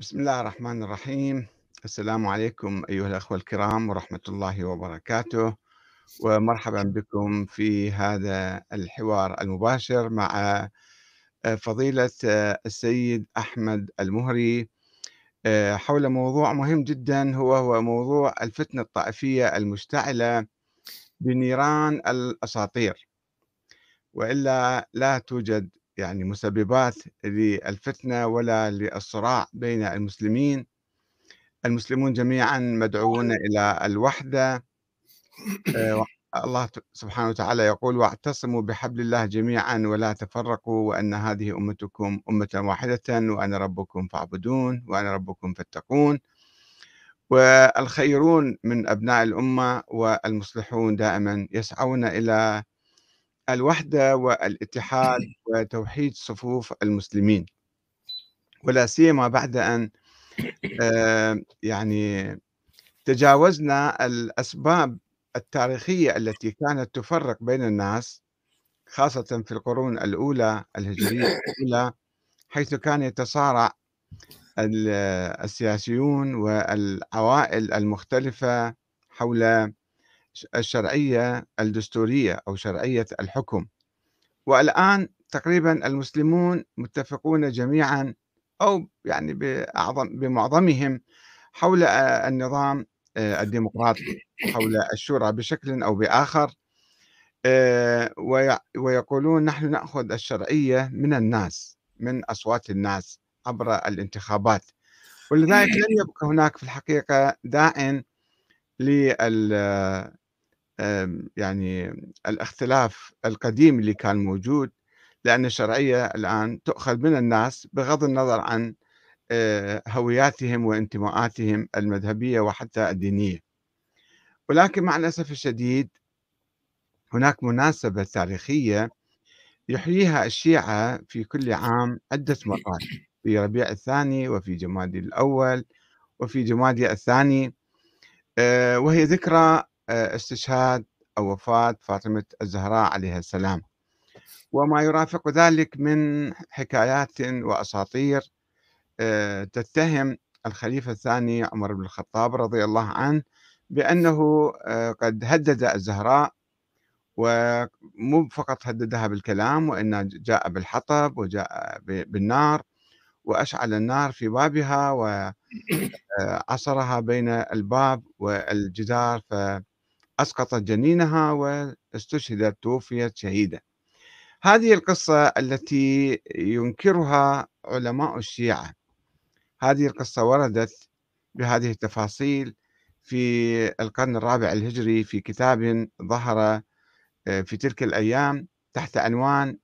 بسم الله الرحمن الرحيم. السلام عليكم أيها الأخوة الكرام ورحمة الله وبركاته. ومرحبا بكم في هذا الحوار المباشر مع آه، فضيلة آه، السيد أحمد المهري. آه، حول موضوع مهم جدا هو هو موضوع الفتنة الطائفية المشتعلة بنيران الأساطير. وإلا لا توجد يعني مسببات للفتنة ولا للصراع بين المسلمين. المسلمون جميعا مدعوون إلى الوحدة. آه، الله سبحانه وتعالى يقول واعتصموا بحبل الله جميعا ولا تفرقوا وأن هذه أمتكم أمة واحدة وأنا ربكم فاعبدون وأنا ربكم فاتقون. والخيرون من أبناء الأمة والمصلحون دائما يسعون إلى الوحدة والاتحاد وتوحيد صفوف المسلمين ولا سيما بعد أن آه، يعني تجاوزنا الأسباب التاريخية التي كانت تفرق بين الناس خاصة في القرون الأولى الهجرية الأولى حيث كان يتصارع السياسيون والعوائل المختلفة حول الشرعية الدستورية أو شرعية الحكم. والآن تقريبا المسلمون متفقون جميعا أو يعني بأعظم بمعظمهم حول النظام الديمقراطي حول الشورى بشكل أو بآخر. ويقولون نحن نأخذ الشرعية من الناس من أصوات الناس عبر الانتخابات. ولذلك لم يبقى هناك في الحقيقة داع لل يعني الاختلاف القديم اللي كان موجود لأن الشرعية الآن تؤخذ من الناس بغض النظر عن آه، هوياتهم وانتماءاتهم المذهبية وحتى الدينية. ولكن مع الأسف الشديد هناك مناسبة تاريخية يحييها الشيعة في كل عام عدة مرات في ربيع الثاني وفي جمادي الأول وفي جمادي الثاني آه، وهي ذكرى استشهاد أو وفاة فاطمة الزهراء عليها السلام. وما يرافق ذلك من حكايات وأساطير آه، تتهم الخليفة الثاني عمر بن الخطاب رضي الله عنه بأنه آه، قد هدد الزهراء ومو فقط هددها بالكلام وإنه جاء بالحطب وجاء بالنار وأشعل النار في بابها وعصرها بين الباب والجدار فأسقطت جنينها واستشهدت توفيت شهيدة هذه القصة التي ينكرها علماء الشيعة. هذه القصة وردت بهذه التفاصيل في القرن الرابع الهجري في كتاب ظهر آه، في تلك الأيام تحت عنوان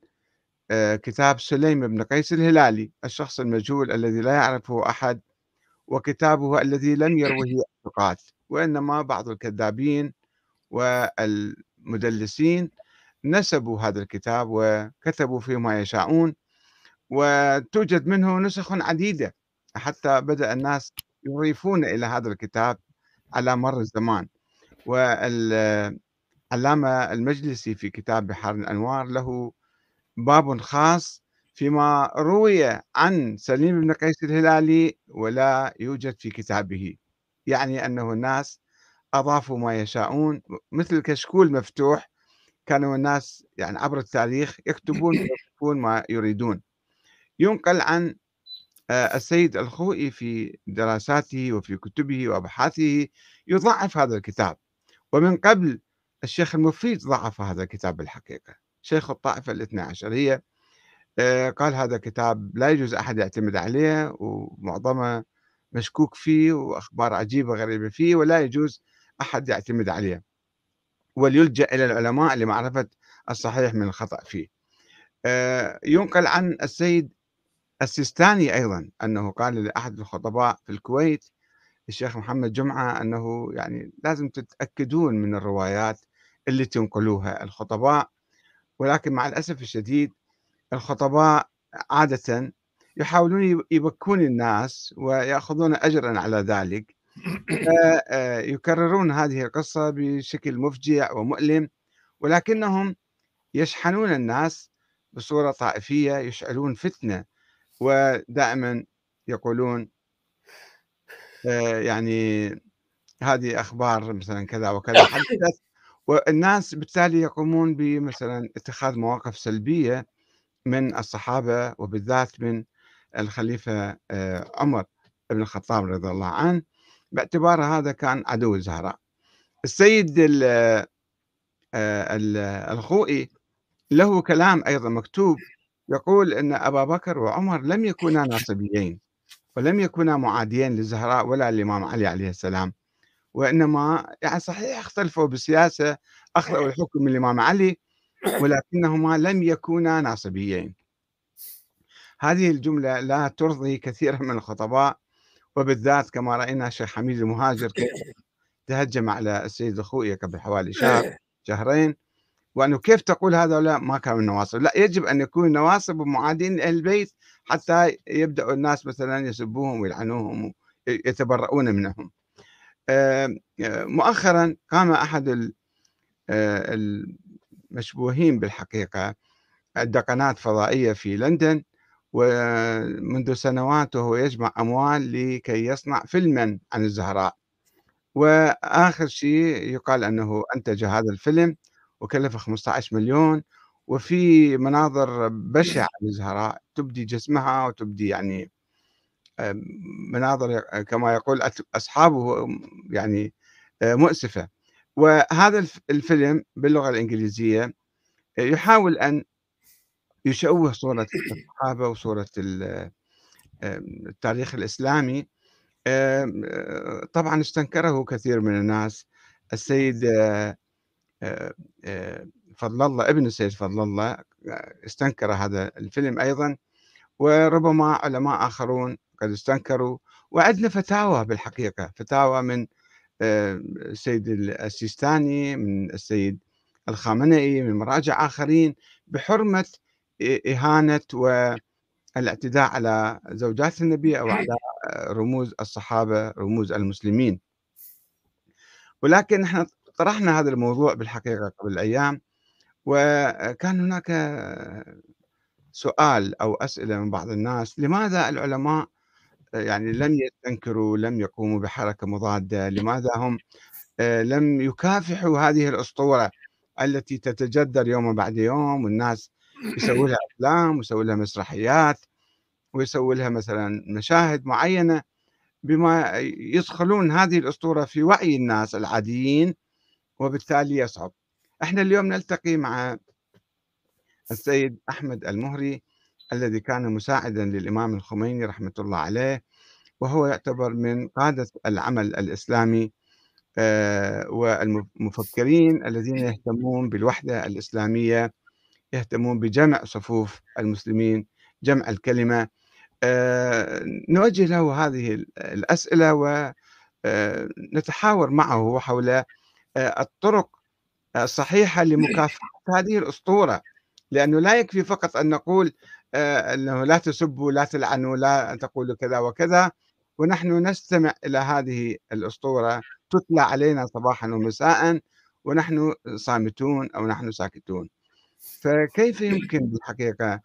آه، كتاب سليم بن قيس الهلالي الشخص المجهول الذي لا يعرفه أحد وكتابه الذي لم يروه الثقات وإنما بعض الكذابين والمدلسين نسبوا هذا الكتاب وكتبوا فيه ما يشاءون وتوجد منه نسخ عديدة حتى بدأ الناس يضيفون إلى هذا الكتاب على مر الزمان. والعلامة المجلسي في كتاب بحار الأنوار له باب خاص فيما روي عن سليم بن قيس الهلالي ولا يوجد في كتابه. يعني أنه الناس أضافوا ما يشاءون مثل كشكول مفتوح كانوا الناس يعني عبر التاريخ يكتبون ويكتبون ما يريدون. ينقل عن آه، السيد الخوئي في دراساته وفي كتبه وأبحاثه يضعف هذا الكتاب. ومن قبل الشيخ المفيد ضعف هذا الكتاب بالحقيقة. شيخ الطائفة الاثنى عشريه آه، قال هذا كتاب لا يجوز أحد يعتمد عليه ومعظمه مشكوك فيه وأخبار عجيبة غريبة فيه ولا يجوز أحد يعتمد عليه وليلجأ إلى العلماء لمعرفة الصحيح من الخطأ فيه. آه، ينقل عن السيد السيستاني أيضا أنه قال لأحد الخطباء في الكويت الشيخ محمد جمعة أنه يعني لازم تتأكدون من الروايات اللي تنقلوها الخطباء. ولكن مع الأسف الشديد الخطباء عادة يحاولون يبكون الناس ويأخذون أجرا على ذلك. يكررون هذه القصة بشكل مفجع ومؤلم ولكنهم يشحنون الناس بصورة طائفية يشعلون فتنة ودائما يقولون آآ يعني هذه أخبار مثلًا كذا وكذا حدثت، والناس بالتالي يقومون بمثلًا اتخاذ مواقف سلبية من الصحابة وبالذات من الخليفة عمر بن الخطاب رضي الله عنه، باعتبار هذا كان عدو الزهراء. السيد ال الخوئي له كلام أيضًا مكتوب يقول إن أبا بكر وعمر لم يكونا ناصبيين، ولم يكونا معاديين للزهراء ولا للإمام علي عليه السلام، وإنما يعني صحيح اختلفوا بالسياسة، أخذوا الحكم من الإمام علي، ولكنهما لم يكونا ناصبيين. هذه الجملة لا ترضي كثيرا من الخطباء، وبالذات كما رأينا الشيخ حميد المهاجر كيف تهجم على السيد الخوئي قبل حوالي شهر شهرين وأنه كيف تقول هذولا ما كانوا نواصب لا يجب أن يكونوا نواصب ومعادين أهل البيت حتى يبدأوا الناس مثلا يسبوهم ويلعنوهم ويتبرؤون منهم. مؤخرا قام أحد المشبوهين بالحقيقة عند قناة فضائية في لندن ومنذ سنوات وهو يجمع أموال لكي يصنع فيلما عن الزهراء. وآخر شيء يقال أنه أنتج هذا الفيلم وكلفه 15 مليون وفي مناظر بشعة للزهراء تبدي جسمها وتبدي يعني مناظر كما يقول أصحابه يعني مؤسفة. وهذا الفيلم باللغة الإنجليزية يحاول أن يشوه صورة الصحابة وصورة التاريخ الإسلامي. طبعا استنكره كثير من الناس. السيد فضل الله ابن السيد فضل الله استنكر هذا الفيلم أيضا. وربما علماء آخرون قد استنكروا. وعندنا فتاوى بالحقيقة فتاوى من السيد السيستاني من السيد الخامنئي من مراجع آخرين بحرمة إهانة والاعتداء على زوجات النبي أو على رموز الصحابة رموز المسلمين. ولكن إحنا طرحنا هذا الموضوع بالحقيقة قبل أيام وكان هناك سؤال أو أسئلة من بعض الناس لماذا العلماء يعني لم يستنكروا لم يقوموا بحركة مضادة؟ لماذا هم لم يكافحوا هذه الأسطورة التي تتجدر يوم بعد يوم؟ والناس يسووا لها أفلام ويسووا لها مسرحيات ويسووا لها مثلا مشاهد معينة بما يدخلون هذه الأسطورة في وعي الناس العاديين وبالتالي يصعب. إحنا اليوم نلتقي مع السيد أحمد المهري الذي كان مساعدا للإمام الخميني رحمة الله عليه وهو يعتبر من قادة العمل الإسلامي آه، والمفكرين الذين يهتمون بالوحدة الإسلامية يهتمون بجمع صفوف المسلمين جمع الكلمة. آه، نوجه له هذه الأسئلة ونتحاور آه، معه حول آه، الطرق الصحيحة لمكافحة هذه الأسطورة. لأنه لا يكفي فقط أن نقول أنه لا تسبوا لا تلعنوا لا تقولوا كذا وكذا. ونحن نستمع إلى هذه الأسطورة تتلى علينا صباحا ومساء ونحن صامتون أو نحن ساكتون. فكيف يمكن بالحقيقة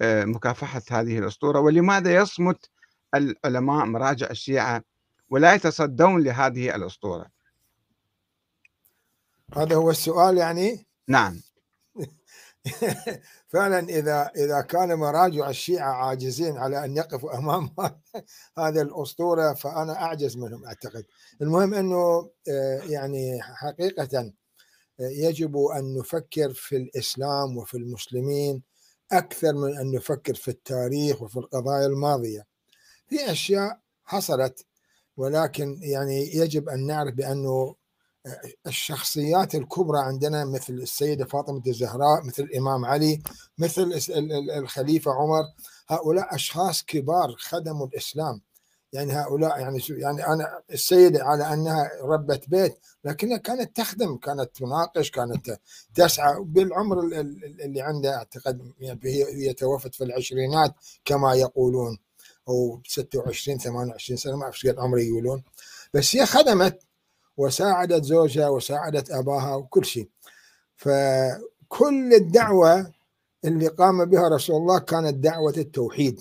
آه، مكافحة هذه الأسطورة؟ ولماذا يصمت العلماء مراجع الشيعة ولا يتصدون لهذه الأسطورة؟ هذا هو السؤال يعني؟ نعم. فعلا إذا إذا كان مراجع الشيعة عاجزين على أن يقفوا أمام هذه الأسطورة فأنا أعجز منهم أعتقد. المهم أنه آه، يعني حقيقة يجب أن نفكر في الإسلام وفي المسلمين أكثر من أن نفكر في التاريخ وفي القضايا الماضية. في أشياء حصلت ولكن يعني يجب أن نعرف بأنه الشخصيات الكبرى عندنا مثل السيدة فاطمة الزهراء مثل الإمام علي مثل الخليفة عمر هؤلاء أشخاص كبار خدموا الإسلام يعني هؤلاء يعني يعني أنا السيدة على أنها ربة بيت لكنها كانت تخدم كانت تناقش كانت تسعى بالعمر اللي عندها أعتقد يعني هي توفت في العشرينات كما يقولون أو 26 28 سنة ما أعرف إيش قد عمري يقولون. بس هي خدمت وساعدت زوجها وساعدت أباها وكل شيء. فكل الدعوة اللي قام بها رسول الله كانت دعوة التوحيد.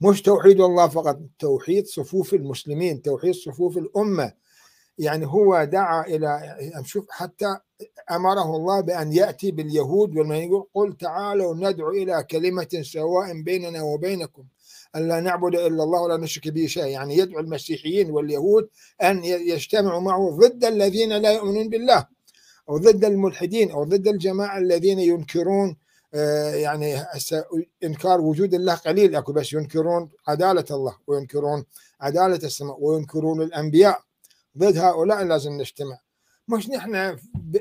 مش توحيد الله فقط توحيد صفوف المسلمين توحيد صفوف الأمة. يعني هو دعا إلى شوف حتى أمره الله بأن يأتي باليهود والمن يقول قل تعالوا ندعو إلى كلمة سواء بيننا وبينكم أن لا نعبد إلا الله ولا نشرك به شيء يعني يدعو المسيحيين واليهود أن يجتمعوا معه ضد الذين لا يؤمنون بالله أو ضد الملحدين أو ضد الجماعة الذين ينكرون آه، يعني إنكار وجود الله قليل أكو بس ينكرون عدالة الله وينكرون عدالة السماء وينكرون الأنبياء. ضد هؤلاء لازم نجتمع. مش نحن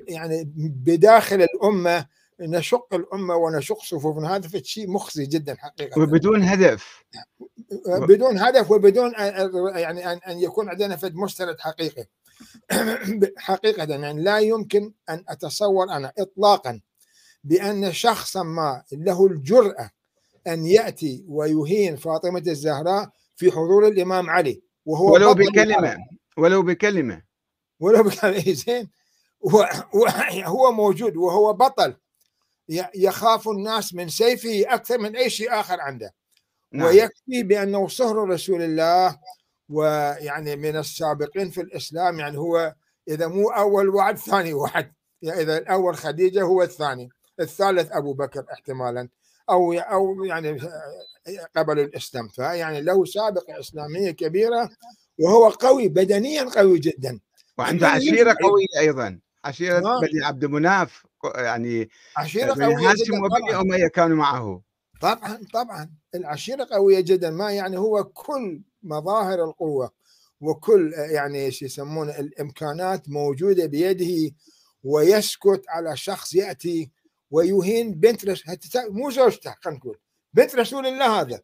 يعني بداخل الأمة نشق الأمة ونشق صفوفنا. هذا شيء مخزي جدا حقيقة. وبدون هدف. بدون هدف وبدون يعني أن يكون عندنا فد مستند حقيقي. حقيقة يعني لا يمكن أن أتصور أنا إطلاقا بأن شخصا ما له الجرأة أن يأتي ويهين فاطمة الزهراء في حضور الإمام علي وهو ولو بكلمة ولو بكلمة. ولو بكلمة زين. هو موجود وهو بطل. يخاف الناس من سيفه أكثر من أي شيء آخر عنده. نعم. ويكفي بأنه صهر رسول الله ويعني من السابقين في الإسلام يعني هو إذا مو أول وعد ثاني وعد يعني إذا الأول خديجة هو الثاني. الثالث أبو بكر احتمالا أو أو يعني قبل الإسلام. فيعني له سابقة إسلامية كبيرة وهو قوي بدنيا قوي جدا. وعنده عشيرة قوية أيضا. عشيرة بني عبد مناف يعني عشيرة قوية هاشم وبني أمية كانوا معه. طبعا طبعا. العشيرة قوية جدا. ما يعني هو كل مظاهر القوة وكل يعني إيش يسمونه الإمكانات موجودة بيده ويسكت على شخص يأتي ويهين بنت رسول مو زوجته خلينا نقول. بنت رسول الله هذا.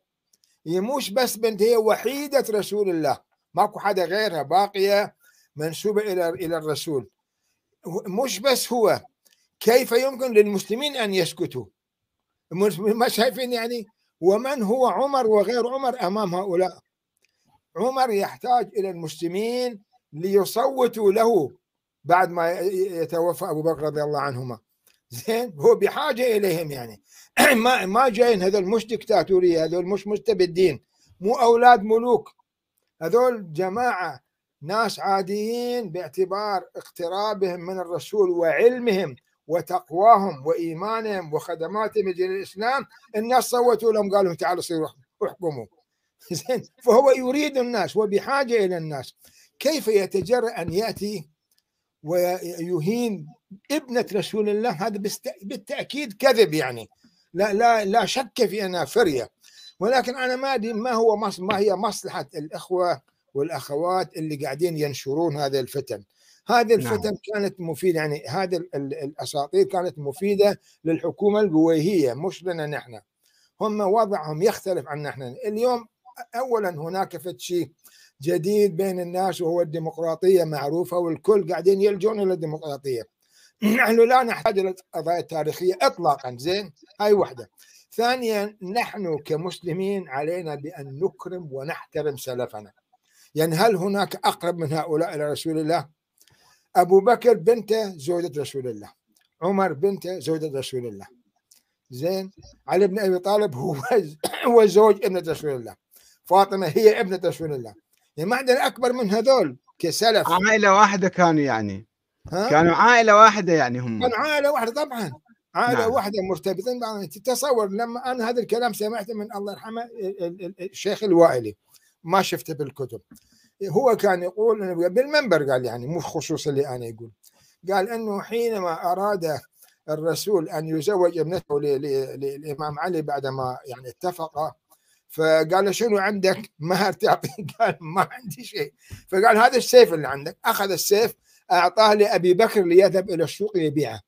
هي مش بس بنت هي وحيدة رسول الله. ماكو حدا غيرها باقية منسوبة إلى إلى الرسول. مش بس هو. كيف يمكن للمسلمين أن يسكتوا؟ ما شايفين يعني؟ ومن هو عمر وغير عمر أمام هؤلاء؟ عمر يحتاج إلى المسلمين ليصوتوا له بعد ما يتوفى أبو بكر رضي الله عنهما. زين؟ هو بحاجة إليهم يعني. ما ما جايين هذول مش دكتاتوريه هذول مش مستبدين. مو أولاد ملوك. هذول جماعة ناس عاديين باعتبار اقترابهم من الرسول وعلمهم وتقواهم وإيمانهم وخدماتهم للاسلام الناس صوتوا لهم قالوا تعالوا صيروا احكموا. زين؟ فهو يريد الناس وبحاجه إلى الناس. كيف يتجرأ أن يأتي ويهين ابنة رسول الله هذا بالتأكيد كذب يعني. لا لا لا شك في أنها فرية. ولكن أنا ما أدري ما هو ما هي مصلحة الإخوة والأخوات اللي قاعدين ينشرون هذه الفتن. هذه نعم. الفتن نعم. كانت مفيدة يعني هذه الأساطير كانت مفيدة للحكومة البويهية مش لنا نحن. هم وضعهم يختلف عن نحن. اليوم اولا هناك شيء جديد بين الناس وهو الديمقراطية معروفة والكل قاعدين يلجون إلى الديمقراطية. نحن لا نحتاج إلى القضايا التاريخية اطلاقا زين؟ هاي واحدة ثانيا نحن كمسلمين علينا بأن نكرم ونحترم سلفنا. يعني هل هناك أقرب من هؤلاء إلى رسول الله؟ أبو بكر بنته زوجة رسول الله. عمر بنته زوجة رسول الله. زين؟ علي بن أبي طالب هو هو زوج ابنة رسول الله. فاطمة هي ابنة رسول الله. يعني ما عندنا أكبر من هذول كسلف. عائله واحدة كانوا يعني. ها؟ كانوا عائلة واحدة يعني هم. كانوا عائلة واحدة طبعا. عائلة نعم. واحدة مرتبطين بعض. تتصور لما أنا هذا الكلام سمعته من الله يرحمه الشيخ الوائلي. ما شفته بالكتب. هو كان يقول بالمنبر قال يعني مو خصوصا اللي أنا يقول. قال إنه حينما اراد الرسول أن يزوج ابنته للامام علي بعدما يعني اتفق فقال شنو عندك؟ مهر تعطي قال ما عندي شيء. فقال هذا السيف اللي عندك. أخذ السيف أعطاه لأبي بكر ليذهب إلى السوق يبيعه.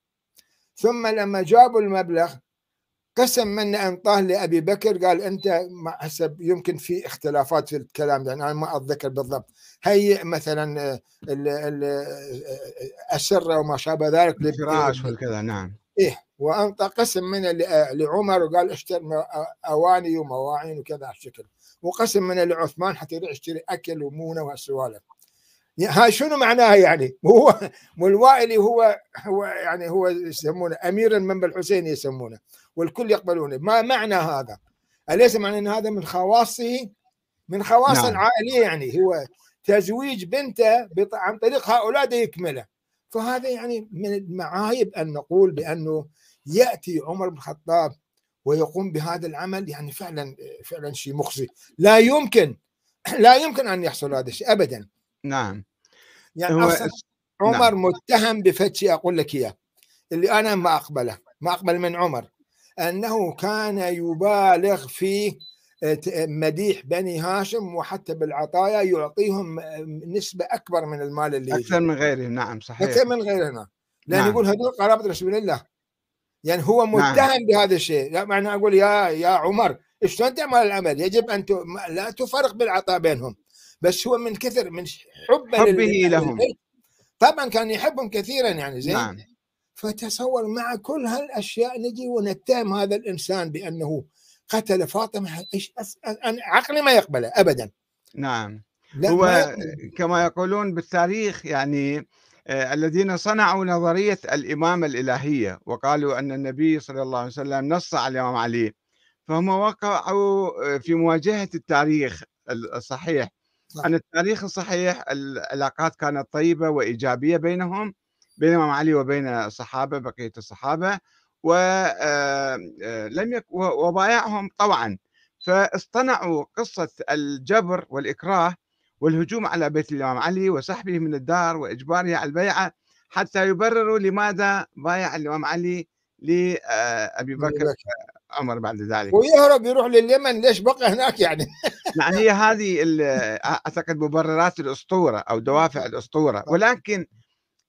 ثم لما جابوا المبلغ قسم منه انطاه لأبي بكر قال أنت حسب يمكن في اختلافات في الكلام يعني أنا ما أتذكر بالضبط. هيئ مثلا السره وما شابه ذلك الفراش وكذا نعم. إيه وانطى قسم منه لعمر وقال اشتري أواني ومواعين وكذا الشكل. وقسم منه لعثمان حتى يروح يشتري أكل ومونة وهالسوالف. هاي شنو معناها يعني؟ هو والوائلي هو هو يعني هو يسمونه أمير المنبع الحسيني يسمونه والكل يقبلونه. ما معنى هذا؟ أليس معنى إن هذا من خواصه؟ من خواص نعم. العائليه يعني. هو تزويج بنته بط- عن طريق هؤلاء ده يكمله. فهذا يعني من المعايب أن نقول بأنه يأتي عمر بن الخطاب ويقوم بهذا العمل يعني فعلا فعلا شيء مخزي. لا يمكن لا يمكن أن يحصل هذا الشيء ابدا. نعم. يعني هو أصلاً عمر متهم بفد شيء أقول لك إياه اللي أنا ما أقبله ما أقبل من عمر أنه كان يبالغ في ت- مديح بني هاشم وحتى بالعطايا يعطيهم نسبة أكبر من المال اللي أكثر من غيره نعم صحيح. أكثر من غيرنا لأن نعم. يقول هذول قرابة رسول الله. يعني هو نعم. متهم بهذا الشيء. لا معنى أقول يا يا عمر شلون تعمل العمل؟ يجب أن ت... ما- لا تفرق بالعطاء بينهم. بس هو من كثر من حبه حبه لهم. طبعا كان يحبهم كثيرا يعني زين؟ نعم. فتصور مع كل هالأشياء نجي ونتهم هذا الإنسان بأنه قتل فاطمة إيش عقلي ما يقبله ابدا. نعم. هو. كما يقولون بالتاريخ يعني آه، الذين صنعوا نظرية الإمامة الإلهية وقالوا أن النبي صلى الله عليه وسلم نص على الإمام علي فهم وقعوا في مواجهة التاريخ الصحيح. صح. أن التاريخ الصحيح العلاقات كانت طيبة وإيجابية بينهم بين الإمام علي وبين الصحابة بقية الصحابة ولم يك وبايعهم طوعا فاصطنعوا قصة الجبر والإكراه والهجوم على بيت الإمام علي وسحبه من الدار وإجباره على البيعة حتى يبرروا لماذا بايع الإمام علي لأبي بكر عمر بعد ذلك. ويهرب يروح لليمن ليش بقى هناك يعني؟ يعني هي هذه أعتقد مبررات الأسطورة أو دوافع الأسطورة. ولكن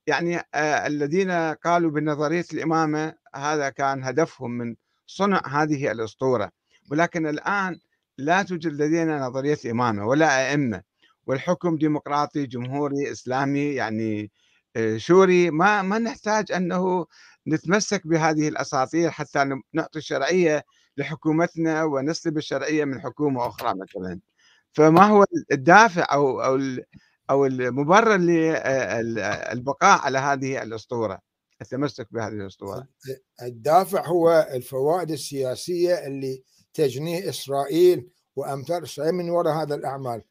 يعني آه، الذين قالوا بنظرية الإمامة هذا كان هدفهم من صنع هذه الأسطورة. ولكن الآن لا توجد لدينا نظرية إمامة ولا أئمة. والحكم ديمقراطي جمهوري إسلامي يعني آه، شوري ما ما نحتاج أنه نتمسك بهذه الأساطير حتى نعطي الشرعيه لحكومتنا ونسلب الشرعية من حكومة أخرى مثلا. فما هو الدافع أو أو أو المبرر للبقاء على هذه الأسطورة؟ التمسك بهذه الأسطورة. الدافع هو الفوائد السياسية اللي تجنيه إسرائيل وأمثال إسرائيل من وراء هذا الأعمال.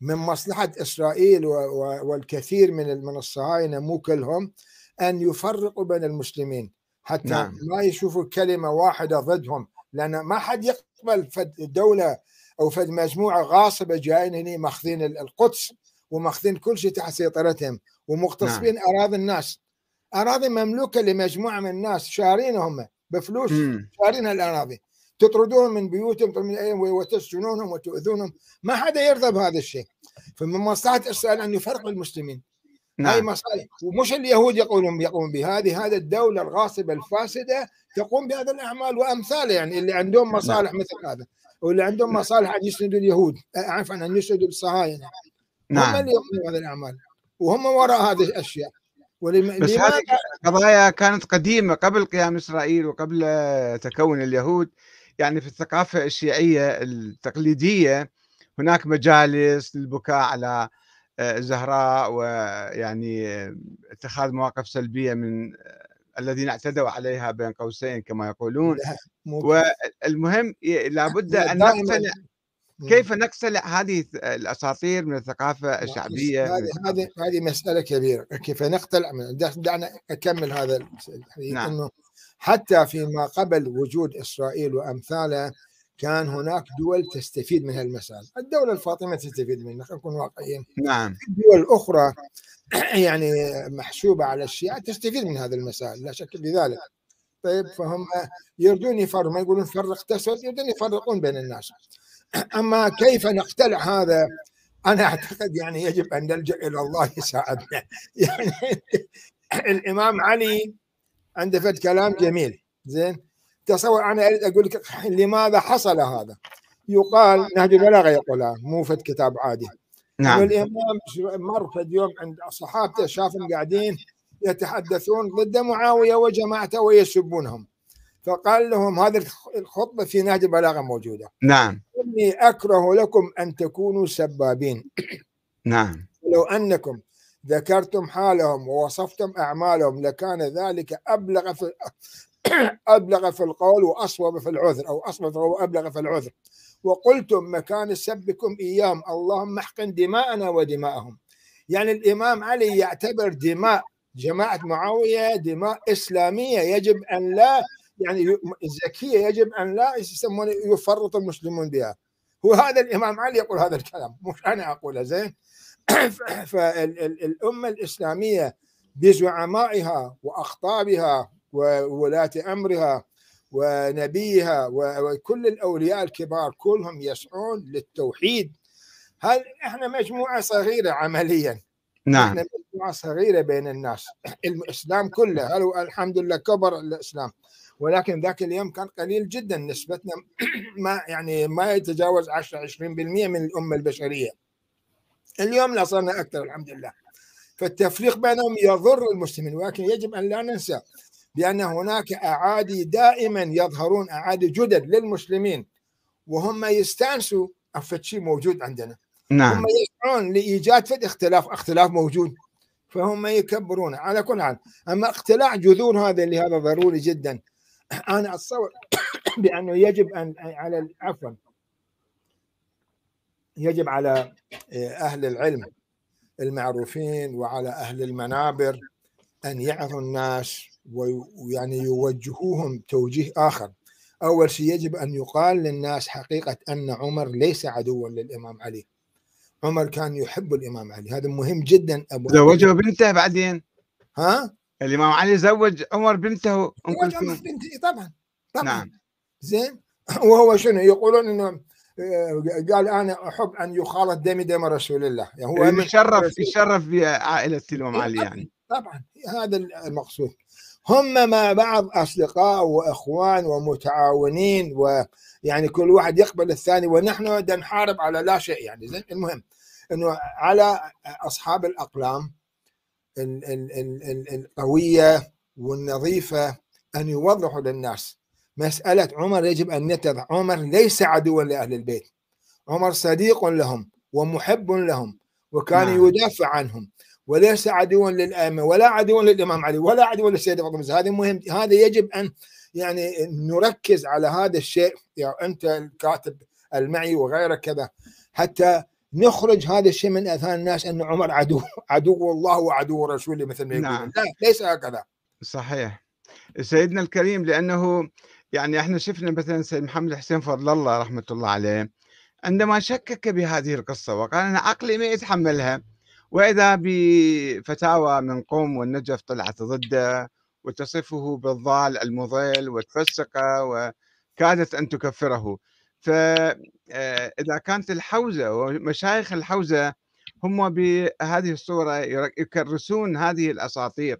من مصلحة إسرائيل والكثير من من الصهاينة مو كلهم أن يفرقوا بين المسلمين حتى نعم. ما يشوفوا كلمة واحدة ضدهم. لأن ما حد يقبل فد دولة أو فد مجموعة غاصبة جايين هنا ماخذين ال- القدس وماخذين كل شيء تحت سيطرتهم ومغتصبين أراضي الناس. أراضي مملوكة لمجموعة من الناس شارينها هم بفلوس. شارين الأراضي. تطردوهم من بيوتهم وتسجنونهم وتؤذونهم. ما حدا يرضى بهذا الشيء. فمن مصلحة اسرائيل أن يفرق المسلمين. هاي نعم. مصالح. ومش اليهود يقولون يقومون بهذه هذه الدولة الغاصبة الفاسدة تقوم بهذه الأعمال وامثالها يعني اللي عندهم مصالح مثل هذا. واللي عندهم مصالح أن يسندوا اليهود. عفوا أن يسندوا الصهاينة. هم نعم. اللي يقومون بهذه الأعمال. وهم وراء هذه الأشياء. ولم... بس هذه قضايا كانت قديمة قبل قيام إسرائيل وقبل تكون اليهود. يعني في الثقافة الشيعية التقليدية هناك مجالس للبكاء على الزهراء ويعني آه، اتخاذ مواقف سلبية من آه، الذين اعتدوا عليها بين قوسين كما يقولون. والمهم لابد أن دائما. نقتنع كيف نقتلع هذه الأساطير من الثقافة الشعبية من هذه هذه هذه مسألة كبيرة. كيف نقتلع من دع- دعنا أكمل هذا الحديث نعم. إنه حتى فيما قبل وجود إسرائيل وامثالها كان هناك دول تستفيد من هالمسائل، الدولة الفاطمية تستفيد منها خلينا نكون واقعيين، نعم. الدول الاخرى يعني محسوبة على الشيعة تستفيد من هذه المسائل لا شك في ذلك. طيب فهم يريدون يفرقوا ما يقولون فرق تسود يريدون يفرقون بين الناس. أما كيف نقتلع هذا؟ أنا أعتقد يعني يجب أن نلجأ إلى الله يساعدنا. يعني الإمام علي عنده فد كلام جميل زين؟ تصور أنا أريد أقول لك لماذا حصل هذا؟ يقال نهج البلاغة يقولها مو فد كتاب عادي. نعم. والإمام مر فد يوم عند صحابته شافهم قاعدين يتحدثون ضد معاوية وجماعته ويسبونهم. فقال لهم هذه الخطبة في نهج البلاغة موجودة. نعم. إني أكره لكم أن تكونوا سبابين. نعم. ولو أنكم ذكرتم حالهم ووصفتم أعمالهم لكان ذلك أبلغ في ابلغ في القول واصوب في العذر أو اصوب وأبلغ في العذر. وقلتم مكان سبكم إياهم اللهم احقن دماءنا ودماءهم. يعني الإمام علي يعتبر دماء جماعة معاوية دماء إسلامية يجب أن لا يعني زكية يجب أن لا يسمون يفرط المسلمون بها. وهذا الإمام علي يقول هذا الكلام مش أنا أقوله زين؟ فالامه الإسلامية بزعمائها وأخطابها وولاة أمرها ونبيها وكل الأولياء الكبار كلهم يسعون للتوحيد. هل إحنا مجموعة صغيرة عمليا؟ نعم. إحنا مجموعة صغيرة بين الناس الإسلام كله. هل الحمد لله كبر الإسلام ولكن ذاك اليوم كان قليل جدا نسبتنا ما يعني ما يتجاوز 10 20% من الأمة البشرية. اليوم لا صرنا أكثر الحمد لله. فالتفريق بينهم يضر المسلمين ولكن يجب أن لا ننسى بان هناك أعادي دائما يظهرون أعادي جدد للمسلمين وهم يستانسوا افد شيء موجود عندنا. نعم. هم يسعون لإيجاد فد اختلاف اختلاف موجود فهم يكبرون على كل حال. أما اقتلاع جذور هذا اللي هذا ضروري جدا أنا أتصور بأنه يجب أن على عفوا. يجب على أهل العلم المعروفين وعلى أهل المنابر أن يعظوا الناس ويعني يوجهوهم توجيه آخر. أول شيء يجب أن يقال للناس حقيقة أن عمر ليس عدوا للإمام علي. عمر كان يحب الإمام علي. هذا مهم جدا أبو زوجه بنته بعدين. ها؟ الإمام علي زوج عمر بنته. ام كلثوم طبعا طبعا. نعم. زين؟ وهو شنو؟ يقولون إنه قال أنا أحب أن يخالط دمي دم رسول الله. يعني هو يشرف يشرف بعائله الإمام علي يعني. طبعا. هذا المقصود. هم مع بعض أصدقاء وإخوان ومتعاونين ويعني كل واحد يقبل الثاني ونحن نحارب على لا شيء يعني زين؟ المهم إنه على أصحاب الأقلام القوية والنظيفة أن يوضحوا للناس مسألة عمر يجب أن نتضح. عمر ليس عدوا لأهل البيت عمر صديق لهم ومحب لهم وكان نعم. يدافع عنهم. وليس عدوا للأئمة ولا عدوا للإمام علي ولا عدوا للسيد فاطمه هذا مهم هذا يجب أن يعني نركز على هذا الشيء. يعني أنت الكاتب المعي وغيرك كذا. حتى نخرج هذا الشيء من اذهان الناس أن عمر عدو عدو الله وعدو رسوله مثل ما يقولون. نعم. لا ليس هكذا. صحيح. سيدنا الكريم لأنه يعني إحنا شفنا مثلا سيد محمد حسين فضل الله رحمة الله عليه عندما شكك بهذه القصة وقال أنا عقلي ما يتحملها وإذا بفتاوى من قوم والنجف طلعت ضده وتصفه بالضال المضل وتفسقه وكادت أن تكفره. فاذا كانت الحوزة ومشايخ الحوزة هم بهذه الصورة يكرسون هذه الأساطير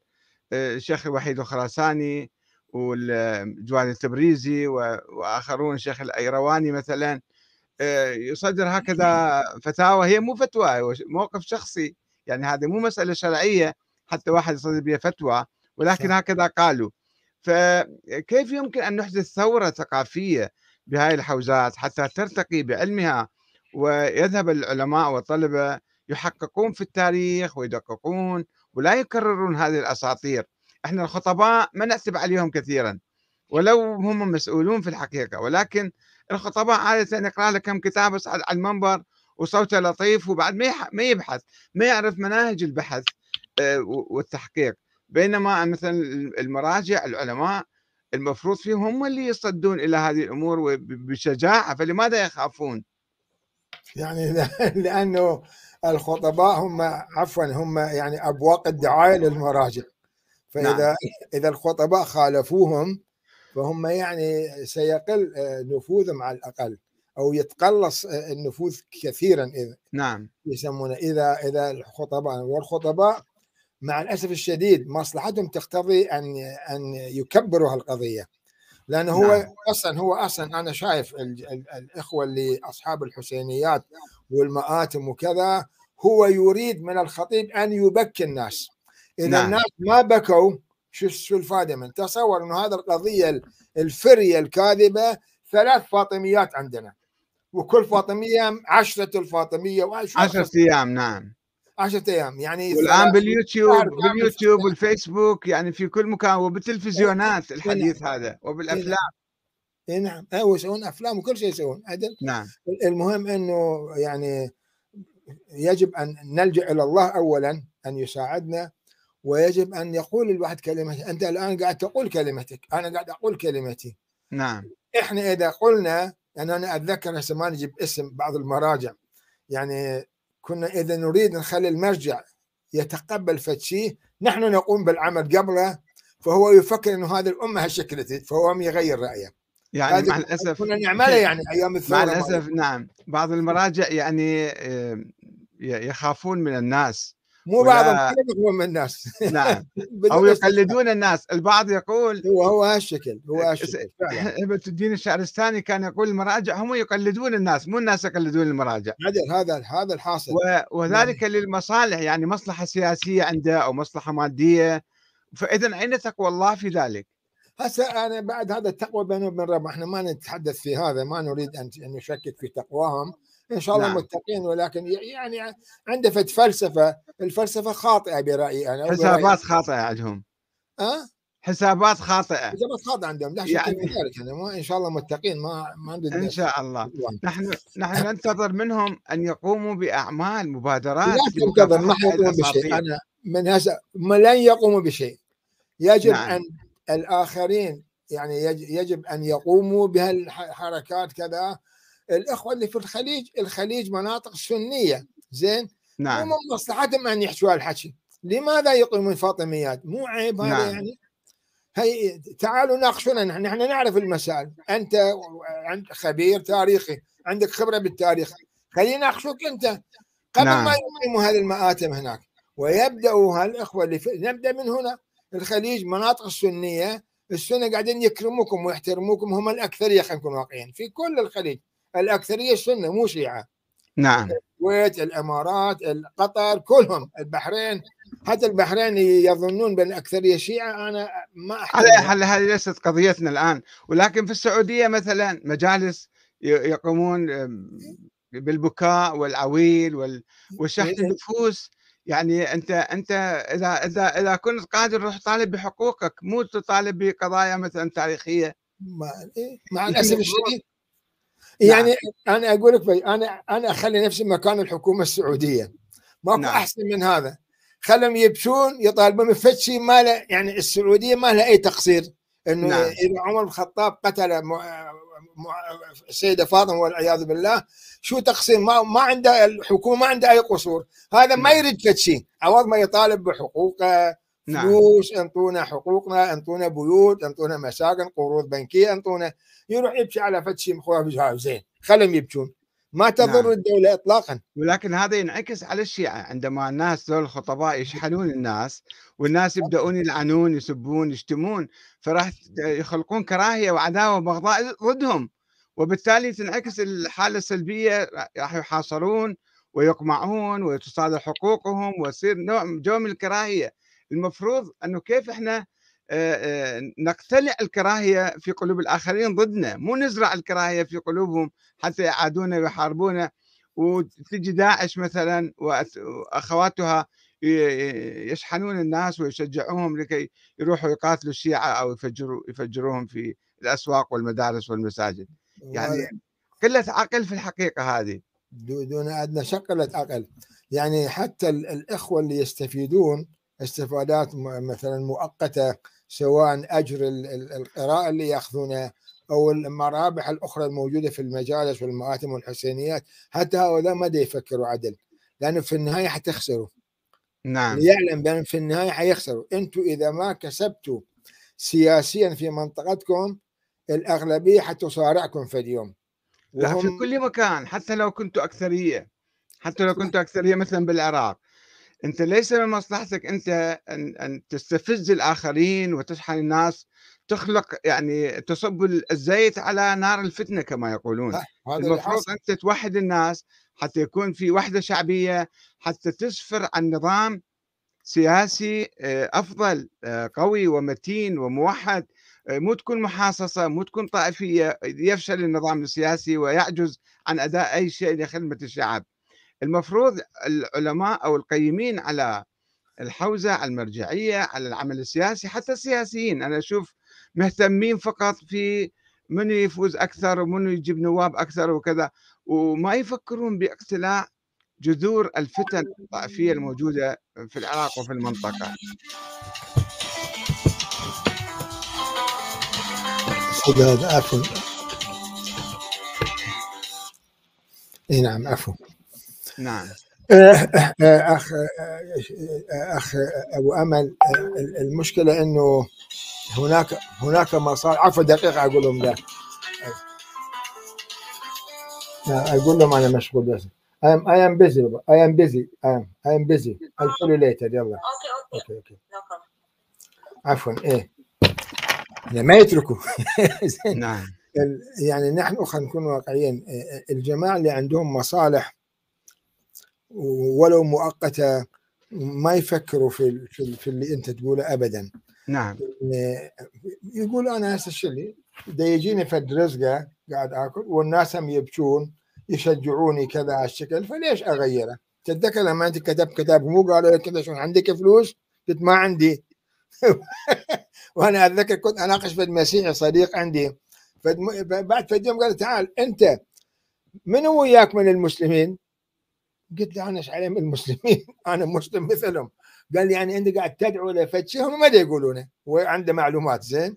الشيخ الوحيد الخراساني والجواد التبريزي وآخرون الشيخ الأيرواني مثلا. يصدر هكذا فتاوى. هي مو فتوى موقف شخصي. يعني هذه مو مسألة شرعية حتى واحد يصدر بها فتوى ولكن هكذا قالوا. فكيف يمكن أن نحدث ثورة ثقافية بهذه الحوزات حتى ترتقي بعلمها؟ ويذهب العلماء والطلبة يحققون في التاريخ ويدققون ولا يكررون هذه الأساطير. إحنا الخطباء ما نحسب عليهم كثيرا ولو هم مسؤولون في الحقيقة ولكن الخطباء عادة يقرأ لك كم كتاب يصعد على المنبر وصوته لطيف وبعد ما ما يبحث ما يعرف مناهج البحث آه، والتحقيق بينما مثلا المراجع العلماء المفروض فيهم هم اللي يصدون إلى هذه الأمور بشجاعة فلماذا يخافون؟ يعني لأنه الخطباء هم عفوا هم يعني أبواق الدعاية للمراجع فإذا نعم. إذا الخطباء خالفوهم فهم يعني سيقل آه، نفوذهم على الأقل أو يتقلص آه، النفوذ كثيرا إذا نعم يسمونه إذا إذا الخطباء والخطباء مع الأسف الشديد مصلحتهم تقتضي أن أن يكبروا هالقضية لأنه هو نعم. أصلا هو أصلا أنا شايف الإخوة اللي أصحاب الحسينيات والمآتم وكذا هو يريد من الخطيب أن يبكي الناس إذا نعم. الناس ما بكوا شو شو الفائدة من تصور إنه هذا القضية الفرية الكاذبة ثلاث فاطميات عندنا. وكل فاطمية عشرة الفاطمية عشرة أيام نعم. 10 أيام يعني والآن باليوتيوب باليوتيوب والفيسبوك يعني في كل مكان وبالتلفزيونات الحديث هذا وبالأفلام. اي نعم. هو يسوون أفلام وكل شيء يسوون. عدل. نعم. المهم إنه يعني يجب أن نلجأ إلى الله اولا أن يساعدنا ويجب أن يقول الواحد كلمته أنت الآن قاعد تقول كلمتك. أنا قاعد أقول كلمتي. نعم. إحنا إذا قلنا يعني أنا أتذكر هسه ما نجيب اسم بعض المراجع. يعني كنا إذا نريد نخلي المرجع يتقبل فد شيء نحن نقوم بالعمل قبله فهو يفكر إنه هذه الأمة هالشكل فهو يغير رأيه. يعني مع الأسف كنا نعملها يعني أيام الثورة مع الأسف نعم. بعض المراجع يعني يخافون من الناس. مو بعضهم كلهم من الناس. نعم. أو يقلدون الناس البعض يقول هو هو هالشكل هو هالشكل هبه الدين الشعرستاني كان يقول المراجع هم يقلدون الناس مو الناس يقلدون المراجع. هذا هذا الحاصل. وذلك نعم. للمصالح يعني مصلحة سياسية عنده أو مصلحة مادية. فاذا أين تقوى الله في ذلك؟ هسه أنا بعد هذا التقوى بينه وبين رب إحنا ما نتحدث في هذا ما نريد أن نشكك في تقواهم. إن شاء الله نعم. متقين ولكن يعني عنده فلسفة الفلسفة خاطئة برأيي أنا حسابات خاطئة عندهم. ها؟ حسابات خاطئة. حسابات خاطئة عندهم لا يعني ذلك يعني إن شاء الله متقين ما ما إن شاء الله. نحن نحن ننتظر منهم أن يقوموا بأعمال مبادرات لا تنتظر ما حيقوموا بشيء. أنا من هسه لن يقوموا بشيء. يجب نعم. أن الآخرين يعني يجب أن يقوموا بهالحركات كذا الإخوة اللي في الخليج الخليج مناطق سنية زين؟ نعم. مو من مصلحتهم أن يحشوا هالحكي لماذا يقيمون فاطميات مو عيب هذا نعم. يعني؟ هي تعالوا ناقشونا نحن نعرف المسائل. أنت خبير تاريخي عندك خبرة بالتاريخ. خلينا ناقشوك أنت. قبل نعم. ما يقيموا هذه المآتم هناك ويبدأوا هالإخوة اللي في... نبدأ من هنا. الخليج مناطق السنيه السنة قاعدين يكرموكم ويحترموكم هم الأكثرية خلينا نكون واقعيين. في كل الخليج. الأكثرية سنه مو شيعة. نعم. الكويت الإمارات قطر كلهم. البحرين. حتى البحرين يظنون بأن الاكثريه شيعة. أنا ما حل هذه ليست قضيتنا الآن. ولكن في السعودية مثلا مجالس يقومون بالبكاء والعويل وشحن إيه. النفوس. يعني أنت أنت إذا إذا إذا كنت قادر روح طالب بحقوقك مو تطالب بقضايا مثلا تاريخية؟ مع الأسف الشديد يعني نعم. أنا أقول لك أنا أنا أخلي نفسي مكان الحكومة السعودية ماكو نعم. أحسن من هذا خلهم يبكون يطالبون بفد شيء ما له يعني السعودية ما لها أي تقصير إنه نعم. اذا عمر الخطاب قتل السيدة فاطمة والعياذ بالله شو تقصير ما ما عنده الحكومة ما عنده أي قصور هذا ما نعم. يريد فد شيء عوض ما يطالب بحقوقه نعم. فلوس انطونا حقوقنا انطونا بيوت انطونا مساكن قروض بنكية انطونا يروح يبكي على فد شيء زين خلهم يبكون ما تضر نعم. الدولة إطلاقا ولكن هذا ينعكس على الشيعة عندما الناس ذول الخطباء يشحنون الناس والناس يبدأون يلعنون يسبون يشتمون فراح يخلقون كراهية وعداوة وبغضاء ضدهم وبالتالي تنعكس الحالة السلبية راح يحاصرون ويقمعون وتصادر حقوقهم ويصير نوع جو من الكراهية المفروض أنه كيف إحنا نقتلع الكراهية في قلوب الآخرين ضدنا. مو نزرع الكراهية في قلوبهم حتى يعادونا ويحاربونا. وتجي داعش مثلا وأخواتها يشحنون الناس ويشجعوهم لكي يروحوا يقاتلوا الشيعة أو يفجروا يفجروهم في الأسواق والمدارس والمساجد. يعني قلة عقل في الحقيقة هذه. دون أدنى شك قلة عقل. يعني حتى الإخوة اللي يستفيدون استفادات مثلا مؤقتة سواء أجر القراءة اللي يأخذونها أو المرابح الأخرى الموجودة في المجالس والمآتم والحسينيات. حتى هؤلاء ما يفكروا عدل لأنه في النهاية حتخسروا. نعم. يعلم بأن في النهاية حيخسروا. أنتم إذا ما كسبتوا سياسيا في منطقتكم الأغلبية حتصارعكم في اليوم. وهم... في كل مكان حتى لو كنتوا أكثرية. حتى لو كنتوا أكثرية مثلا بالعراق. أنت ليس من مصلحتك أنت أن أن تستفز الآخرين وتشحن الناس تخلق يعني تصب الزيت على نار الفتنة كما يقولون. المفروض أنت توحد الناس حتى يكون في وحدة شعبية حتى تسفر عن نظام سياسي آه، أفضل آه، قوي ومتين وموحد آه، مو تكون محاصصة مو تكون طائفية يفشل النظام السياسي ويعجز عن أداء أي شيء لخدمة الشعب. المفروض العلماء أو القيمين على الحوزة على المرجعية على العمل السياسي حتى السياسيين. أنا أشوف مهتمين فقط في من يفوز أكثر ومن يجيب نواب أكثر وكذا وما يفكرون باقتلاع جذور الفتن الطائفية الموجودة في العراق وفي المنطقة. هذا عفوا. إي نعم عفوا. نعم. أخ أخ أبو أمل المشكلة إنه هناك هناك مصالح عفوا دقيقة أقول لهم لا أقول لهم أنا مشغول بس. I am I am busy I am busy I am I am busy. I'll call you later يلا. okay okay. Okay. عفوا إيه. يعني ما يتركوا. زين نعم يعني نحن خلينا نكون واقعيين الجماعة اللي عندهم مصالح ولو مؤقتة ما يفكروا في في, ال- في اللي أنت تقوله ابدا نعم يقول أنا هسه شو اللي دا يجيني فد رزقه قاعد آكل والناس هم يبكون يشجعوني كذا على الشكل فليش أغيره؟ تتذكر لما أنت كتبت كتاب مو قالوا لك كذا شلون عندك فلوس؟ قلت ما عندي وأنا أتذكر كنت أناقش في المسيحي صديق عندي فد- بعد فد يوم قال تعال أنت من هو وياك من المسلمين؟ قلت له أنا إيش علي من المسلمين؟ أنا مسلم مثلهم. قال لي يعني أنت قاعد تدعو لفد شيء هم ما يقولونه وعنده معلومات زين؟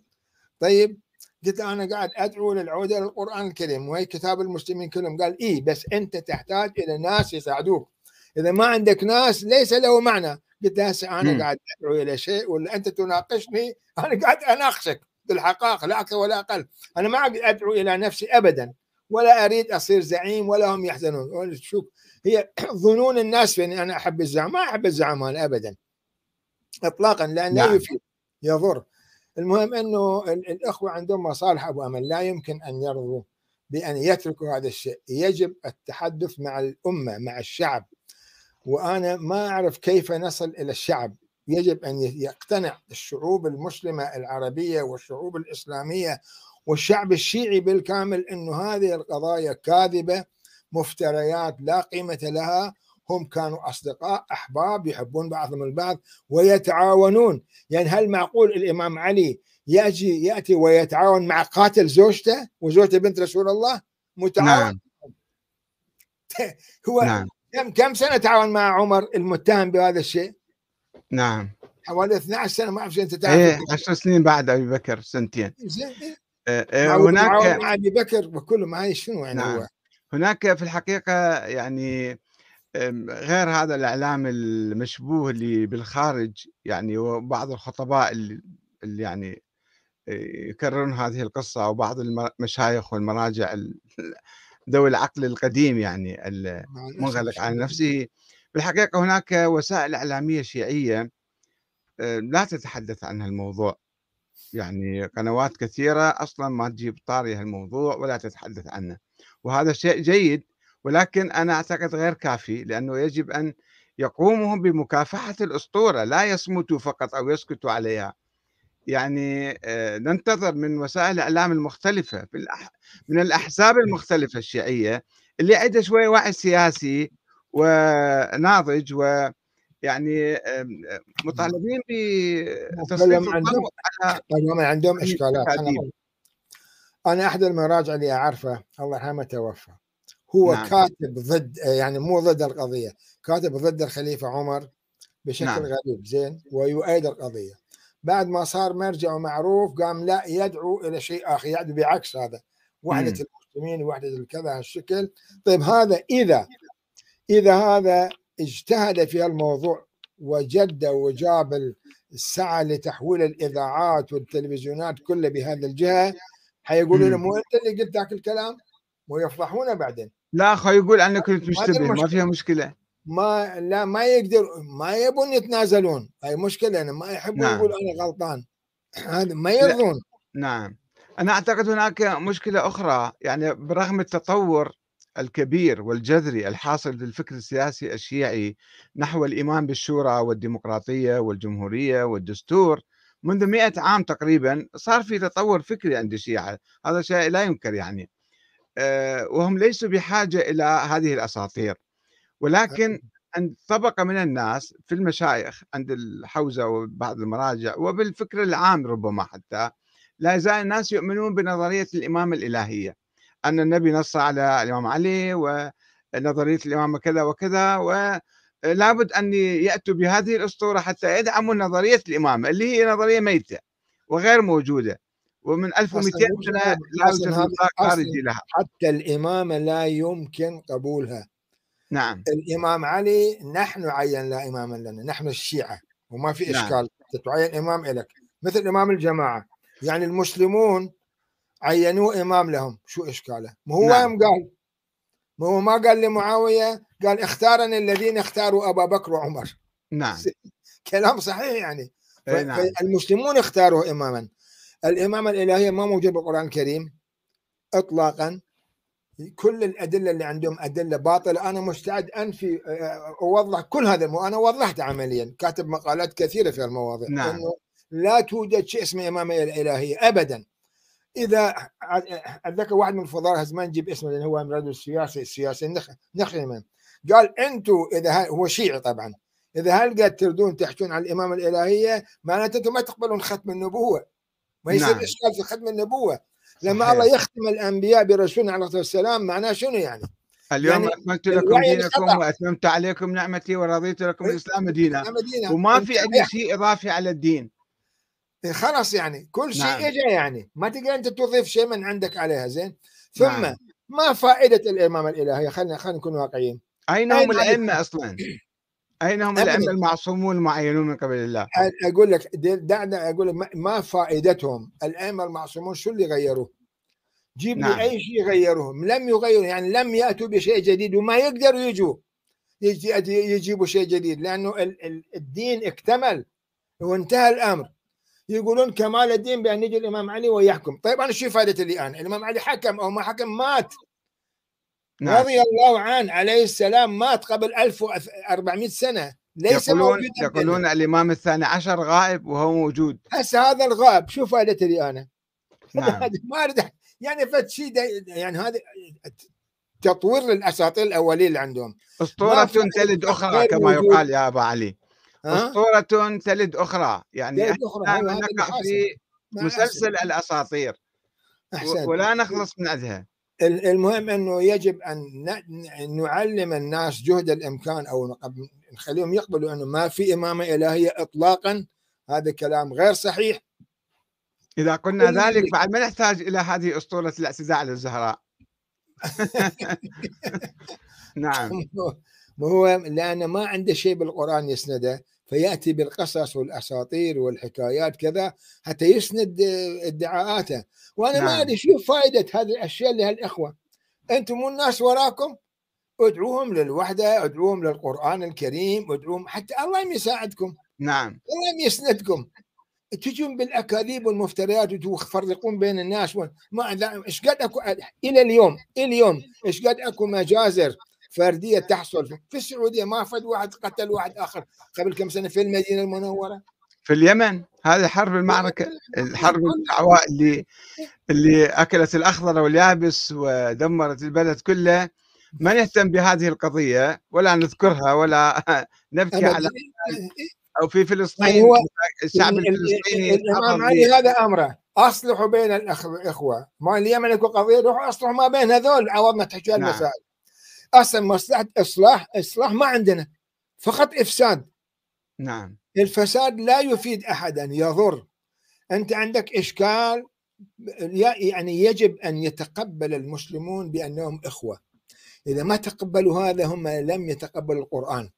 طيب قلت له أنا قاعد أدعو للعودة للقرآن الكريم وهي كتاب المسلمين كلهم. قال اي بس أنت تحتاج إلى ناس يساعدوك. إذا ما عندك ناس ليس له معنى. قلت له هسه. أنا قاعد أدعو إلى شيء ولا أنت تناقشني؟ أنا قاعد أناقشك بالحقائق لا أكثر ولا أقل. أنا ما أدعو إلى نفسي ابدا ولا أريد أصير زعيم ولا هم يحزنون. شوف هي ظنون الناس في أني أنا أحب الزعم ما أحب الزعم أنا ابدا. اطلاقا لأن لا نعم. يفيد يضر. المهم إنه ال- الأخوة عندهم مصالح أبو أمل. لا يمكن أن يرضوا بأن يتركوا هذا الشيء. يجب التحدث مع الأمة مع الشعب. وأنا ما أعرف كيف نصل إلى الشعب. يجب أن ي- يقتنع الشعوب المسلمة العربية والشعوب الإسلامية والشعب الشيعي بالكامل إنه هذه القضايا كاذبة. مفتريات لا قيمة لها هم كانوا أصدقاء أحباب يحبون بعضهم البعض ويتعاونون يعني هل معقول الإمام علي يجي يأتي ويتعاون مع قاتل زوجته وزوجته بنت رسول الله متعاون نعم هو نعم كم كم سنة تعاون مع عمر المتهم بهذا الشيء؟ نعم حوالي 12 سنة ما أعرف أنت تعرف إيه عشر سنين بعد أبي بكر سنتين زين إيه. آه، معه- هناك مع أبي بكر وكلهم هاي شنو يعني نعم. هو؟ هناك في الحقيقة يعني غير هذا الإعلام المشبوه اللي بالخارج يعني وبعض الخطباء اللي, يعني إيه، يكررون هذه القصة وبعض المشايخ والمراجع ال- ذوي العقل القديم يعني المنغلق على. نفسه. بالحقيقة هناك وسائل إعلامية شيعية أه، لا تتحدث عن هالموضوع. يعني قنوات كثيرة أصلا ما تجيب طاري هالموضوع ولا تتحدث عنه. وهذا شيء جيد ولكن أنا أعتقد غير كافي لأنه يجب أن يقوموا بمكافحة الأسطورة لا يصمتوا فقط أو يسكتوا عليها يعني آه، ننتظر من وسائل الإعلام المختلفة. من الأحزاب المختلفة الشيعية اللي عندها شوية وعي سياسي وناضج ويعني آم، مطالبين هم عندهم عن إشكالات. أنا أحد المراجع اللي أعرفه الله يرحمه توفى هو نعم. كاتب ضد يعني مو ضد القضية كاتب ضد الخليفة عمر بشكل نعم. غريب زين ويؤيد القضية بعد ما صار مرجع ومعروف قام لا يدعو إلى شيء آخر يدعو بعكس هذا وحدة مم. المسلمين وحدة الكذا هالشكل طيب هذا إذا إذا هذا اجتهد في الموضوع وجد وجاب السعي لتحويل الإذاعات والتلفزيونات كلها بهذه الجهة حيقولوا له. مو أنت اللي قلت ذاك الكلام؟ ويفضحونه بعدين. لا أخو يقول أنا كنت مشتبه ما. فيها مشكلة. ما لا ما يقدر ما يبون يتنازلون. هاي مشكلة أنا ما يحبون نعم. يقول أنا غلطان. هذا ما يرضون. نعم. أنا أعتقد هناك مشكلة أخرى يعني برغم التطور الكبير والجذري الحاصل في الفكر السياسي الشيعي نحو الإيمان بالشورى والديمقراطية والجمهورية والدستور منذ مئة عام تقريبا صار في تطور فكري عند الشيعة هذا شيء لا ينكر يعني. آه، وهم ليسوا بحاجة إلى هذه الأساطير. ولكن عند طبقة من الناس في المشايخ عند الحوزة وبعض المراجع وبالفكر العام ربما حتى لا يزال الناس يؤمنون بنظرية الإمامة الإلهية. أن النبي نص على الإمام علي ونظرية الإمامة كذا وكذا ولابد أن يأتوا بهذه الأسطورة حتى يدعموا نظرية الإمامة اللي هي نظرية ميتة وغير موجودة ومن 1200 سنة لا يوجد خارجي لها. حتى الإمامة لا يمكن قبولها. نعم. الإمام علي نحن عين لا إماما لنا نحن الشيعة وما في نعم. إشكال. تعين إمام لك مثل إمام الجماعة. يعني المسلمون عينوه إمام لهم. شو إشكاله؟ ما هو نعم. قال. ما هو ما قال لمعاوية قال اختارني الذين اختاروا أبا بكر وعمر. نعم. كلام صحيح يعني. أي نعم. فالمسلمون اختاروه إماما. الإمامة الإلهية ما موجود بالقرآن الكريم إطلاقا. كل الأدلة اللي عندهم أدلة باطلة. أنا مستعد أنفي أه، أوضح كل هذا المو... أنا وضحت عمليا. كاتب مقالات كثيرة في المواضيع. نعم. أنه لا توجد شيء اسمه إمامة الإلهية أبدا. إذا ع- أتذكر واحد من الفضلاء ما نجيب اسمه لأنه هو من رجل السياسي السياسي نخ... نخدمه قال أنتم إذا ه... هو شيعي طبعا إذا هل قاعد تردون تحجون على الإمامة الإلهية معناته أنتم ما تقبلون ختم النبوة ما يصير نعم. إشكال في ختم النبوة لما صحيح. الله يختم الأنبياء برسولنا عليه الصلاة والسلام معناه شنو يعني؟ اليوم يعني أكملت لكم دينكم. وأتممت عليكم نعمتي ورضيت لكم إيه. الإسلام دينا وما في عندي شيء إضافي على الدين خلاص يعني كل شيء نعم. اجى يعني ما تقدر أنت تضيف شيء من عندك عليها زين ثم نعم. ما فائدة الامامه الالهيه خلينا خلينا نكون واقعيين أين هم الأئمة أصلا؟ أين هم. الأئمة المعصومون المعينون من قبل الله؟ أ- أقول لك دعنا أقول لك ما- فائدتهم؟ الأئمة المعصومون شو اللي غيروه؟ جيب نعم. لي أي شيء غيروه لم يغيروا يعني لم يأتوا بشيء جديد وما يقدروا يجوا. يجي يجيبوا شيء جديد ال- الدين اكتمل وانتهى الأمر. يقولون كمال الدين بأن يجي الإمام علي ويحكم. طيب أنا شو فائدتي لي الآن؟ الإمام علي حكم أو ما حكم؟ مات. نعم. رضي الله عنه عليه السلام مات قبل 1400 سنة. ليس يقولون يقولون الإمام الثاني عشر غائب وهو موجود. هسه هذا الغاب شو فائدته لي أنا؟ نعم. ما أريد يعني فد شيء يعني هذا تطوير للأساطير الأولين اللي عندهم. أسطورة تلد أخرى كما موجود. يقال يا أبا علي؟ أسطورة تلد أخرى. يعني تلد أخرى، نقع. في مسلسل أحسن. الأساطير. أحسن. ولا نخلص من عندها المهم أنه يجب أن نعلم الناس جهد الإمكان أو نخليهم يقبلوا أنه ما في إمامة إلهية اطلاقا. هذا كلام غير صحيح. إذا قلنا ذلك بعد ما نحتاج إلى هذه أسطورة الاعتداء للزهراء. نعم. ما هو لأنه ما عنده شيء بالقرآن يسنده. فيأتي بالقصص والأساطير والحكايات كذا حتى يسند آه، ادعاءاته. وأنا ما نعم. أدري شو فائده هذه الأشياء لهالإخوة. أنتم مو الناس وراكم. ادعوهم للوحدة ادعوهم للقرآن الكريم ادعوهم حتى الله يساعدكم. نعم. الله يسندكم. تجون بالأكاذيب والمفتريات وتفرقون بين الناس. و- ما إيش قد أكو إلى اليوم إلى اليوم إيش قد أكو مجازر فردية تحصل. في السعودية ما فد واحد قتل واحد آخر. قبل كم سنة في المدينة المنورة؟ في اليمن. هذه حرب المعركة الحرب الدعواء اللي اللي أكلت الأخضر واليابس ودمرت البلد كله. ما نهتم بهذه القضية؟ ولا نذكرها ولا نبكي على أو في فلسطين هو الشعب ال- ال- الفلسطيني الامام علي هذا أمره. أصلحوا بين الإخوة. ما اليمن أكو قضية روحوا أصلحوا ما بين هذول. عوضنا تحكي نعم. المسائل أصلا مصلحة إصلاح إصلاح ما عندنا فقط إفساد. نعم. الفساد لا يفيد أحدا يضر. أنت عندك إشكال يعني يجب أن يتقبل المسلمون بأنهم إخوة. إذا ما تقبلوا هذا هم لم يتقبلوا القرآن.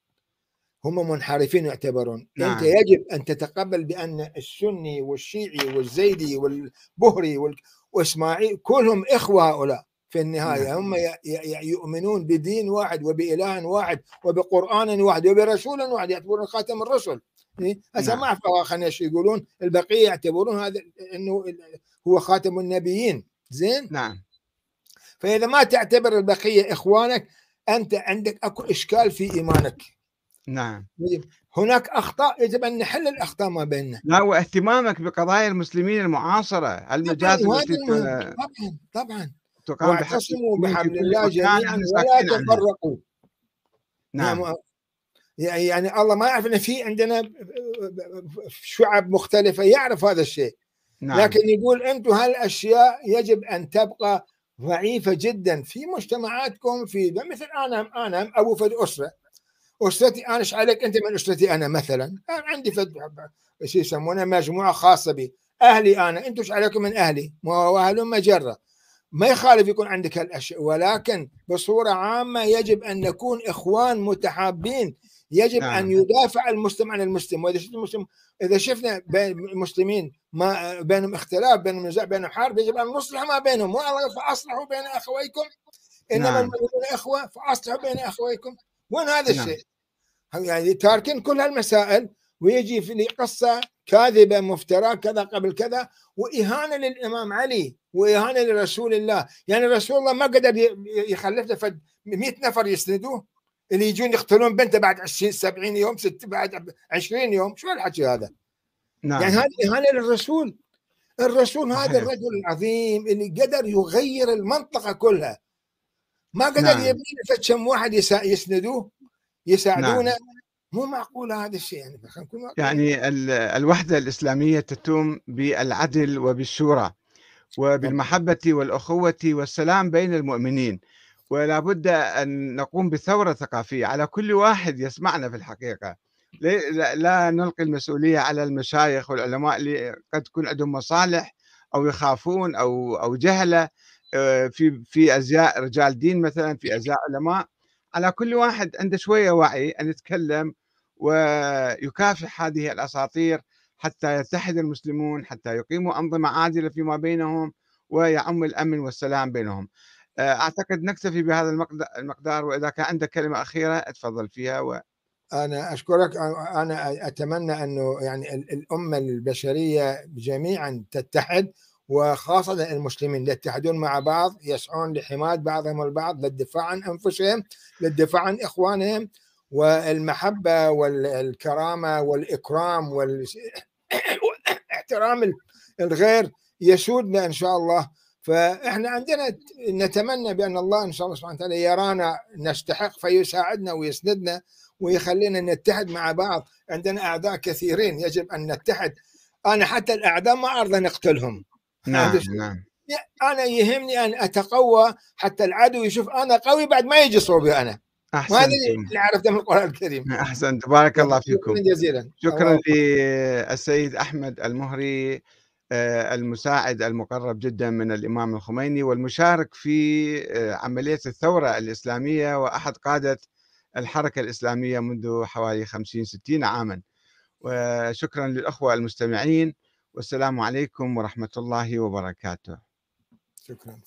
هم منحرفين يعتبرون. نعم. انت يجب أن تتقبل بأن السني والشيعي والزيدي والبهري وال- وإسماعيل كلهم إخوة هؤلاء. في النهاية. نعم. هم يؤمنون بدين واحد وبإله واحد وبقرآن واحد وبرسول واحد يعتبرون خاتم الرسل. إيه؟ هسه نعم. ما أعرف خلينا إيش يقولون. البقية يعتبرون هذا إنه هو خاتم النبيين. زين؟ نعم. فإذا ما تعتبر البقية إخوانك أنت عندك أكو إشكال في إيمانك. نعم. هناك أخطاء يجب أن نحل الأخطاء ما بيننا. لا واهتمامك بقضايا المسلمين المعاصرة المجازر المهم. طبعا طبعا. تقام واعتصموا بحبل الله جميعا نحن ولا. تفرقوا. نعم. يعني الله ما يعرف إن في عندنا شعب مختلفة يعرف هذا الشيء. نعم. لكن يقول أنتم هالأشياء يجب أن تبقى ضعيفة جدا في مجتمعاتكم في مثل أنا أنا أبو فد أسرة. أسرتي أنا إيش عليك أنت من أسرتي أنا مثلا؟ أنا عندي فد شو يسمونها مجموعة خاصة بي. أهلي أنا أنتم إيش عليكم من أهلي؟ واهل مجرة. ما يخالف يكون عندك هالأشياء ولكن بصورة عامة يجب أن نكون إخوان متحابين يجب نعم. أن يدافع المسلم عن المسلم وإذا شفنا المسلم إذا شفنا بين المسلمين ما بينهم اختلاف بينهم نزاع بينهم حرب يجب أن نصلح ما بينهم والله فأصلحوا بين أخويكم إنما نعم. المؤمنون إخوة فأصلحوا بين أخويكم وين هذا نعم. الشيء؟ يعني تاركين كل هالمسائل ويجي في قصة كاذبة مفتراه كذا قبل كذا وإهانة للإمام علي وإهانة لرسول الله، يعني رسول الله ما قدر يخلف له 100 نفر يسندوه اللي يجون يقتلون بنته بعد 20 70 يوم ست بعد 20 يوم شو الحكي هذا؟ نعم. يعني هذه إهانة للرسول الرسول هذا الرجل العظيم اللي قدر يغير المنطقة كلها ما قدر نعم. يبني كم واحد يسندوه يساعدونه نعم. مو معقول هذا الشيء يعني يعني الوحدة الإسلامية تتم بالعدل وبالشورى وبالمحبة والأخوة والسلام بين المؤمنين ولا بد أن نقوم بثورة ثقافية. على كل واحد يسمعنا في الحقيقة. لا نلقي المسؤولية على المشايخ والعلماء اللي قد تكون عندهم مصالح أو يخافون أو أو جهلة آه، في في أزياء رجال دين مثلا في أزياء علماء. على كل واحد عنده شوية وعي أن يتكلم ويكافح هذه الأساطير حتى يتحد المسلمون حتى يقيموا أنظمة عادلة فيما بينهم ويعم الأمن والسلام بينهم. آه، أعتقد نكتفي بهذا المقدار وإذا كان عندك كلمة أخيرة اتفضل فيها و... أنا أشكرك أنا أتمنى أنه يعني الأمة البشرية جميعا تتحد وخاصة المسلمين يتحدون مع بعض يسعون لحماية بعضهم البعض للدفاع عن أنفسهم للدفاع عن إخوانهم. والمحبة والكرامة والإكرام واحترام الغير يسودنا إن شاء الله. فإحنا عندنا نتمنى بأن الله إن شاء الله سبحانه وتعالى يرانا نستحق فيساعدنا ويسندنا ويخلينا نتحد مع بعض. عندنا اعداء كثيرين يجب أن نتحد. أنا حتى الاعداء ما أرضى نقتلهم. نعم نعم. أنا يهمني أن أتقوى حتى العدو يشوف أنا قوي بعد ما يجي صوبي أنا. أحسنت. اللي عرفته من القرآن الكريم. أحسنت. بارك الله فيكم. شكرا جزيلا شكرا للسيد أحمد المهري آه، المساعد المقرب جدا من الإمام الخميني والمشارك في آه، عملية الثورة الإسلامية وأحد قادة الحركة الإسلامية منذ حوالي 50-60 عاما. وشكرا للأخوة المستمعين. والسلام عليكم ورحمة الله وبركاته. شكرا.